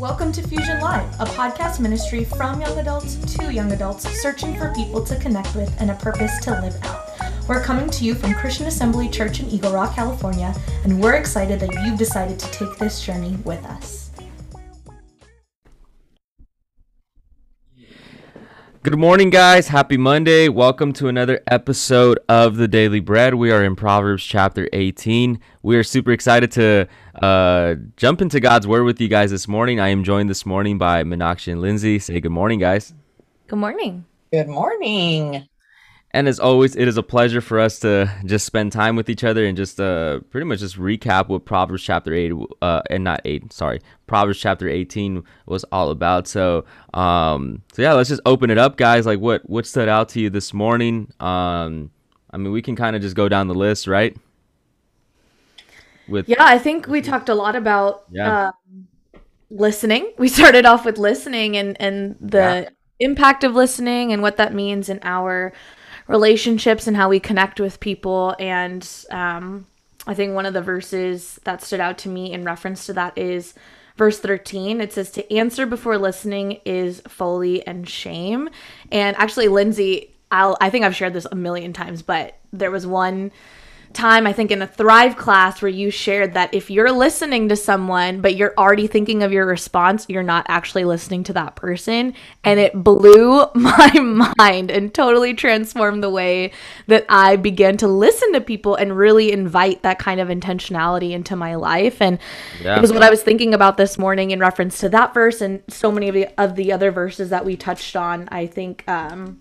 Welcome to Fusion Live, a podcast ministry from young adults to young adults searching for people to connect with and a purpose to live out. We're coming to you from Christian Assembly Church in Eagle Rock, California, and we're excited that you've decided to take this journey with us. Good morning, guys. Happy Monday. Welcome to another episode of the Daily Bread. We are in Proverbs chapter 18. We are super excited to uh, jump into God's Word with you guys this morning. I am joined this morning by Meenakshi and Lindsay. Say good morning, guys. Good morning. Good morning. And as always, it is a pleasure for us to just spend time with each other and just uh, pretty much just recap what Proverbs chapter 8, uh, and not 8, sorry, Proverbs chapter 18 was all about. So, um, so yeah, let's just open it up, guys. Like, what what stood out to you this morning? Um, I mean, we can kind of just go down the list, right? With yeah, I think we talked a lot about yeah. Um, listening. We started off with listening and and the yeah. impact of listening and what that means in our relationships and how we connect with people. And um, I think one of the verses that stood out to me in reference to that is verse 13 it says to answer before listening is folly and shame and actually lindsay I'll, i think i've shared this a million times but there was one time I think in a Thrive class where you shared that if you're listening to someone but you're already thinking of your response, you're not actually listening to that person. And it blew my mind and totally transformed the way that I began to listen to people and really invite that kind of intentionality into my life. And yeah. it was what I was thinking about this morning in reference to that verse and so many of the of the other verses that we touched on. I think um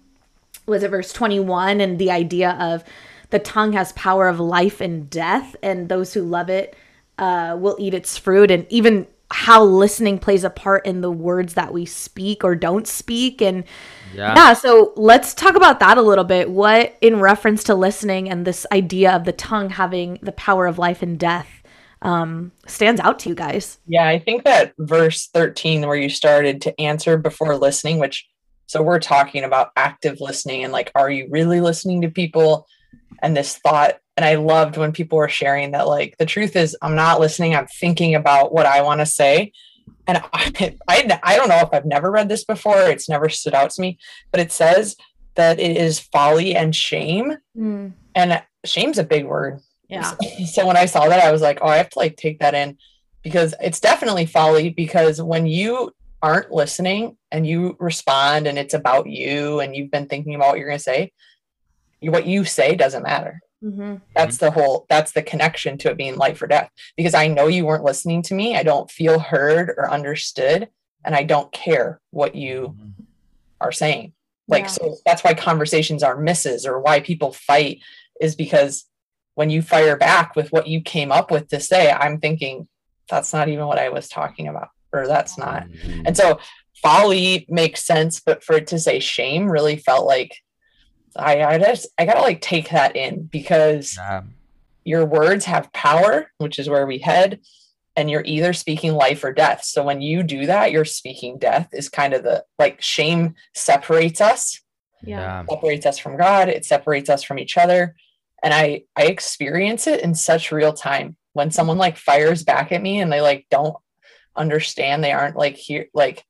was it verse 21 and the idea of the tongue has power of life and death, and those who love it uh, will eat its fruit. And even how listening plays a part in the words that we speak or don't speak. And yeah. yeah, so let's talk about that a little bit. What, in reference to listening and this idea of the tongue having the power of life and death, um, stands out to you guys? Yeah, I think that verse 13, where you started to answer before listening, which so we're talking about active listening and like, are you really listening to people? And this thought. And i loved when people were sharing that like the truth is i'm not listening i'm thinking about what i want to say. And I, I, I don't know if i've never read this before it's never stood out to me but it says that it is folly and shame. Mm. and shame's a big word. Yeah. So when i saw that i was like oh i have to like take that in because it's definitely folly because when you aren't listening and you respond and it's about you and you've been thinking about what you're going to say what you say doesn't matter. Mm-hmm. That's the whole, that's the connection to it being life or death. Because I know you weren't listening to me. I don't feel heard or understood. And I don't care what you mm-hmm. are saying. Like, yeah. so that's why conversations are misses or why people fight is because when you fire back with what you came up with to say, I'm thinking, that's not even what I was talking about, or that's not. Mm-hmm. And so folly makes sense, but for it to say shame really felt like I I just I gotta like take that in because yeah. your words have power, which is where we head, and you're either speaking life or death. So when you do that, you're speaking death. Is kind of the like shame separates us. Yeah. Separates us from God. It separates us from each other. And I I experience it in such real time when someone like fires back at me and they like don't understand. They aren't like here like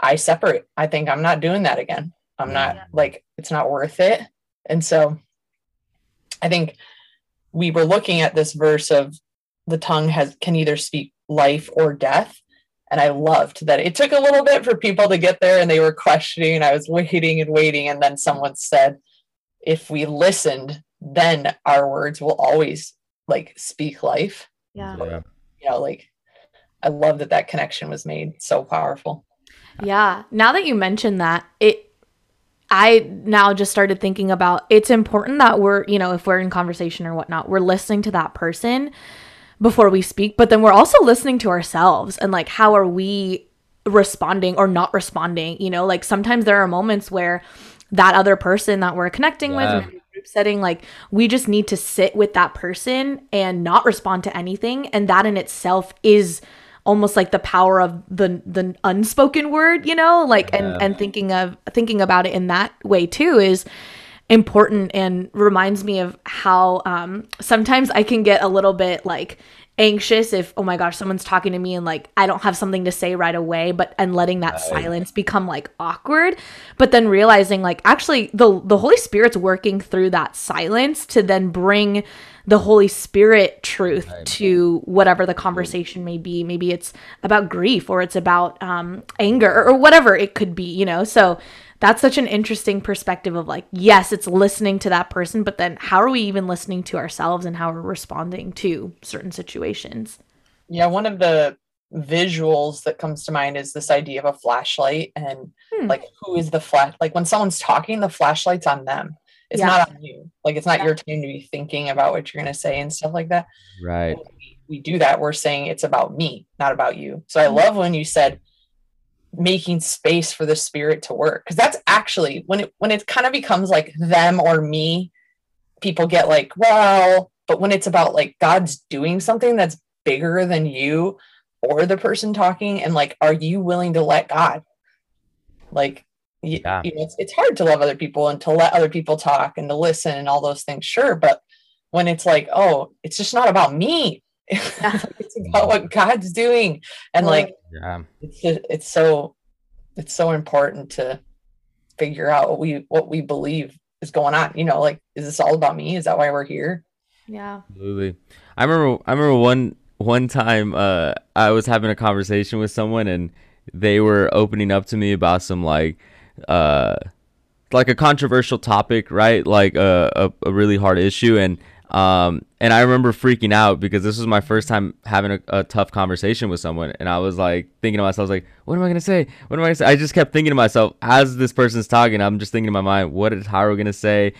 I separate. I think I'm not doing that again. I'm not yeah. like it's not worth it. And so I think we were looking at this verse of the tongue has can either speak life or death. And I loved that it took a little bit for people to get there and they were questioning. And I was waiting and waiting. And then someone said, if we listened, then our words will always like speak life. Yeah. yeah. You know, like I love that that connection was made so powerful. Yeah. Now that you mentioned that, it I now just started thinking about it's important that we're, you know, if we're in conversation or whatnot, we're listening to that person before we speak, but then we're also listening to ourselves and like, how are we responding or not responding? You know, like sometimes there are moments where that other person that we're connecting yeah. with group setting, like we just need to sit with that person and not respond to anything. And that in itself is almost like the power of the the unspoken word you know like yeah. and and thinking of thinking about it in that way too is important and reminds me of how um sometimes i can get a little bit like anxious if oh my gosh someone's talking to me and like i don't have something to say right away but and letting that right. silence become like awkward but then realizing like actually the the holy spirit's working through that silence to then bring the holy spirit truth right. to whatever the conversation may be maybe it's about grief or it's about um, anger or whatever it could be you know so that's such an interesting perspective of like yes it's listening to that person but then how are we even listening to ourselves and how we're responding to certain situations yeah one of the visuals that comes to mind is this idea of a flashlight and hmm. like who is the flash like when someone's talking the flashlight's on them it's yeah. not on you like it's not yeah. your time to be thinking about what you're going to say and stuff like that right we, we do that we're saying it's about me not about you so i hmm. love when you said making space for the spirit to work because that's actually when it when it kind of becomes like them or me people get like well but when it's about like god's doing something that's bigger than you or the person talking and like are you willing to let god like yeah. you know, it's, it's hard to love other people and to let other people talk and to listen and all those things sure but when it's like oh it's just not about me it's about what God's doing. And like yeah. it's just, it's so it's so important to figure out what we what we believe is going on. You know, like is this all about me? Is that why we're here? Yeah. Absolutely. I remember I remember one one time uh I was having a conversation with someone and they were opening up to me about some like uh like a controversial topic, right? Like a, a, a really hard issue and um, and I remember freaking out because this was my first time having a, a, tough conversation with someone. And I was like thinking to myself, like, what am I to say? What am I to say? I just kept thinking to myself, as this person's talking, I'm just thinking in my mind, what is Hiro to say?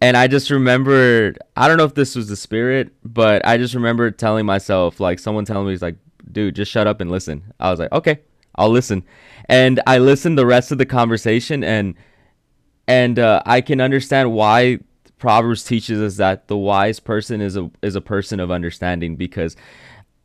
And I just remembered, I don't know if this was the spirit, but I just remember telling myself, like, someone telling me, he's like, dude, just shut up and listen. I was like, okay, I'll listen. And I listened the rest of the conversation and, and uh, I can understand why Proverbs teaches us that the wise person is a is a person of understanding because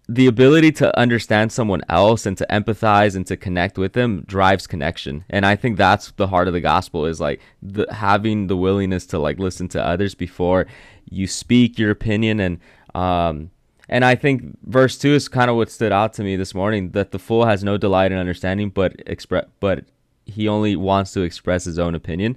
the ability to understand someone else and to empathize and to connect with them drives connection and i think that's the heart of the gospel is like the, having the willingness to like listen to others before you speak your opinion and um and i think verse 2 is kind of what stood out to me this morning that the fool has no delight in understanding but express but he only wants to express his own opinion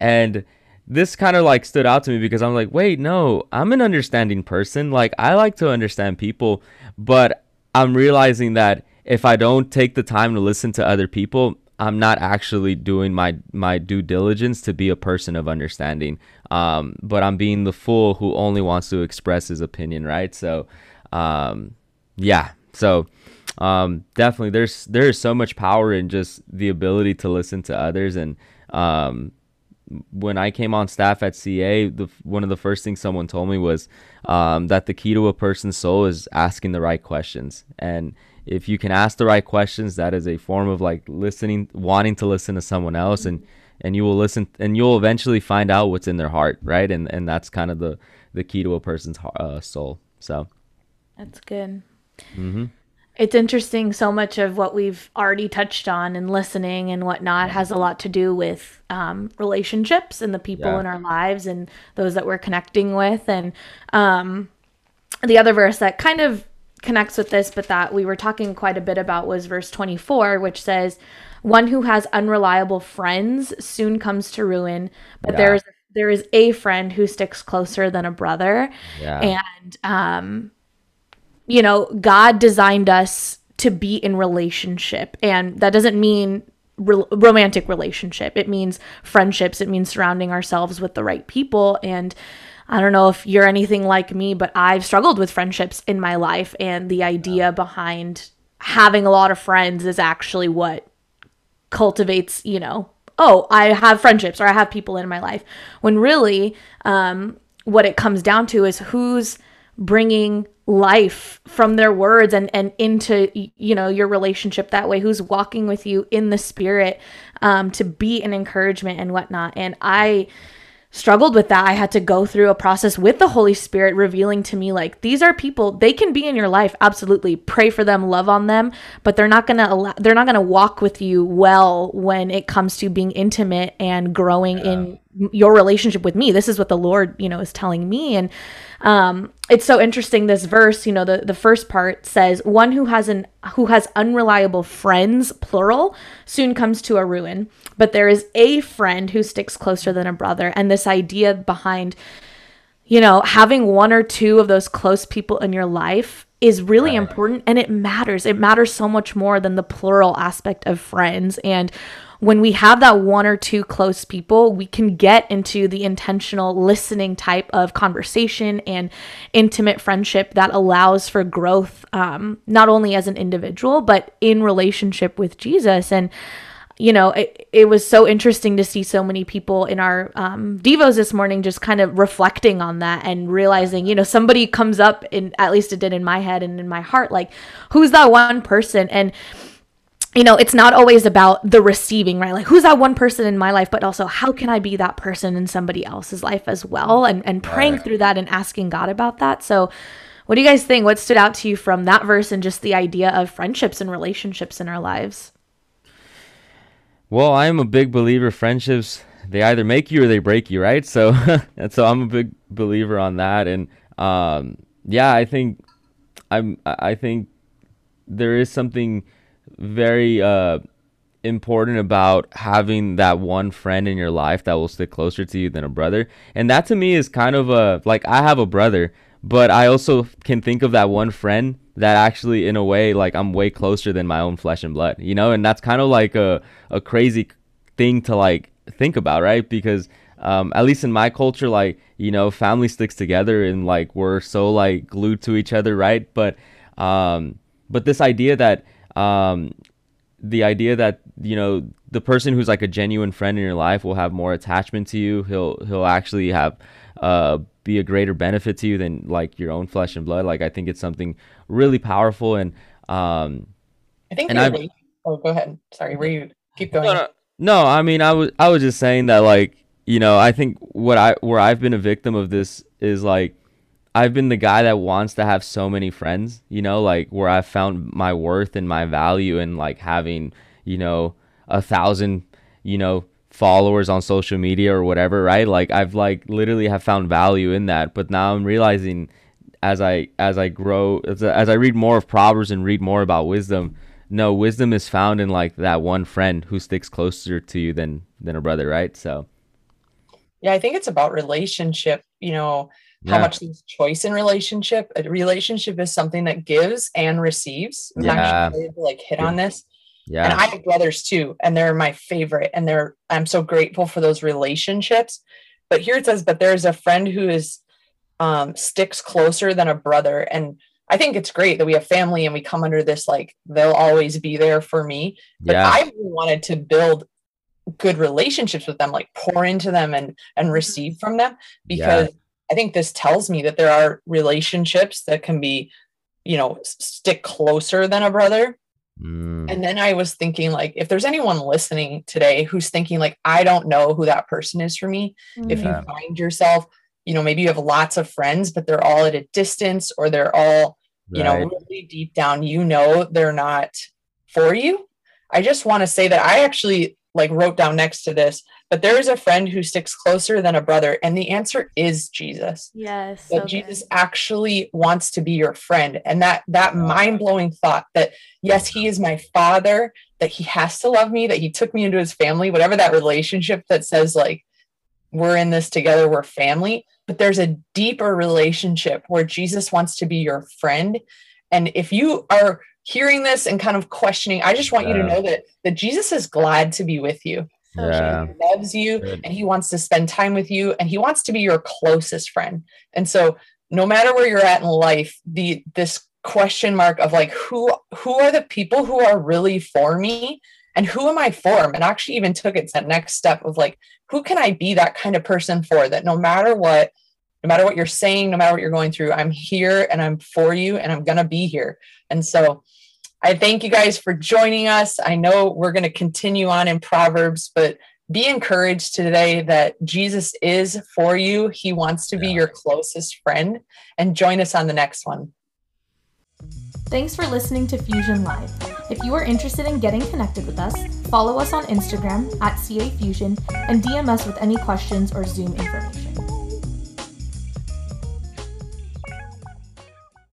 and this kind of like stood out to me because I'm like, wait, no, I'm an understanding person. Like, I like to understand people, but I'm realizing that if I don't take the time to listen to other people, I'm not actually doing my my due diligence to be a person of understanding. Um, but I'm being the fool who only wants to express his opinion, right? So, um, yeah. So, um, definitely, there's there's so much power in just the ability to listen to others and um, when I came on staff at CA, the one of the first things someone told me was um, that the key to a person's soul is asking the right questions. And if you can ask the right questions, that is a form of like listening, wanting to listen to someone else, and and you will listen, and you'll eventually find out what's in their heart, right? And and that's kind of the the key to a person's uh, soul. So that's good. Mm-hmm it's interesting so much of what we've already touched on and listening and whatnot has a lot to do with um, relationships and the people yeah. in our lives and those that we're connecting with and um, the other verse that kind of connects with this but that we were talking quite a bit about was verse 24 which says one who has unreliable friends soon comes to ruin but yeah. there's there is a friend who sticks closer than a brother yeah. and um you know, God designed us to be in relationship. And that doesn't mean re- romantic relationship. It means friendships. It means surrounding ourselves with the right people. And I don't know if you're anything like me, but I've struggled with friendships in my life. And the idea behind having a lot of friends is actually what cultivates, you know, oh, I have friendships or I have people in my life. When really, um, what it comes down to is who's bringing life from their words and and into you know your relationship that way who's walking with you in the spirit um, to be an encouragement and whatnot and i struggled with that i had to go through a process with the holy spirit revealing to me like these are people they can be in your life absolutely pray for them love on them but they're not gonna allow they're not gonna walk with you well when it comes to being intimate and growing yeah. in your relationship with me this is what the lord you know is telling me and um, it's so interesting. This verse, you know, the the first part says, "One who has an who has unreliable friends, plural, soon comes to a ruin. But there is a friend who sticks closer than a brother." And this idea behind, you know, having one or two of those close people in your life is really right. important and it matters. It matters so much more than the plural aspect of friends. And when we have that one or two close people, we can get into the intentional listening type of conversation and intimate friendship that allows for growth, um, not only as an individual, but in relationship with Jesus. And you know, it, it was so interesting to see so many people in our um, Devos this morning just kind of reflecting on that and realizing, you know, somebody comes up, in at least it did in my head and in my heart, like, who's that one person? And, you know, it's not always about the receiving, right? Like, who's that one person in my life, but also how can I be that person in somebody else's life as well? And, and praying right. through that and asking God about that. So, what do you guys think? What stood out to you from that verse and just the idea of friendships and relationships in our lives? Well, I'm a big believer friendships they either make you or they break you, right? So and so I'm a big believer on that and um, yeah, I think I'm I think there is something very uh, important about having that one friend in your life that will stick closer to you than a brother. And that to me is kind of a like I have a brother, but I also can think of that one friend that actually in a way like I'm way closer than my own flesh and blood, you know? And that's kind of like a a crazy thing to like think about, right? Because um, at least in my culture, like you know, family sticks together and like we're so like glued to each other, right? But um, but this idea that um, the idea that you know the person who's like a genuine friend in your life will have more attachment to you. He'll he'll actually have uh, be a greater benefit to you than like your own flesh and blood. Like I think it's something really powerful and um I think and I oh go ahead. Sorry, were you keep going? No, no, no, I mean I was I was just saying that like, you know, I think what I where I've been a victim of this is like I've been the guy that wants to have so many friends, you know, like where I've found my worth and my value in like having, you know, a thousand, you know, followers on social media or whatever, right? Like I've like literally have found value in that, but now I'm realizing as I as I grow as, as I read more of proverbs and read more about wisdom, no, wisdom is found in like that one friend who sticks closer to you than than a brother, right? So Yeah, I think it's about relationship, you know, how yeah. much there's choice in relationship. A relationship is something that gives and receives. I'm yeah. like hit on this yeah. And I have brothers too, and they're my favorite. And they're I'm so grateful for those relationships. But here it says, but there's a friend who is um sticks closer than a brother. And I think it's great that we have family and we come under this like they'll always be there for me. But yeah. I wanted to build good relationships with them, like pour into them and and receive from them because yeah. I think this tells me that there are relationships that can be, you know, stick closer than a brother Mm. And then I was thinking, like, if there's anyone listening today who's thinking, like, I don't know who that person is for me, mm. if you find yourself, you know, maybe you have lots of friends, but they're all at a distance or they're all, you right. know, really deep down, you know, they're not for you. I just want to say that I actually like wrote down next to this but there is a friend who sticks closer than a brother and the answer is jesus yes that okay. jesus actually wants to be your friend and that that mind-blowing thought that yes he is my father that he has to love me that he took me into his family whatever that relationship that says like we're in this together we're family but there's a deeper relationship where jesus wants to be your friend and if you are hearing this and kind of questioning i just want yeah. you to know that that jesus is glad to be with you yeah. He loves you Good. and he wants to spend time with you and he wants to be your closest friend. And so no matter where you're at in life, the this question mark of like who who are the people who are really for me and who am I for? And actually even took it to that next step of like who can I be that kind of person for that no matter what no matter what you're saying, no matter what you're going through, I'm here and I'm for you and I'm going to be here. And so I thank you guys for joining us. I know we're going to continue on in Proverbs, but be encouraged today that Jesus is for you. He wants to be your closest friend. And join us on the next one. Thanks for listening to Fusion Live. If you are interested in getting connected with us, follow us on Instagram at CA Fusion and DM us with any questions or Zoom information.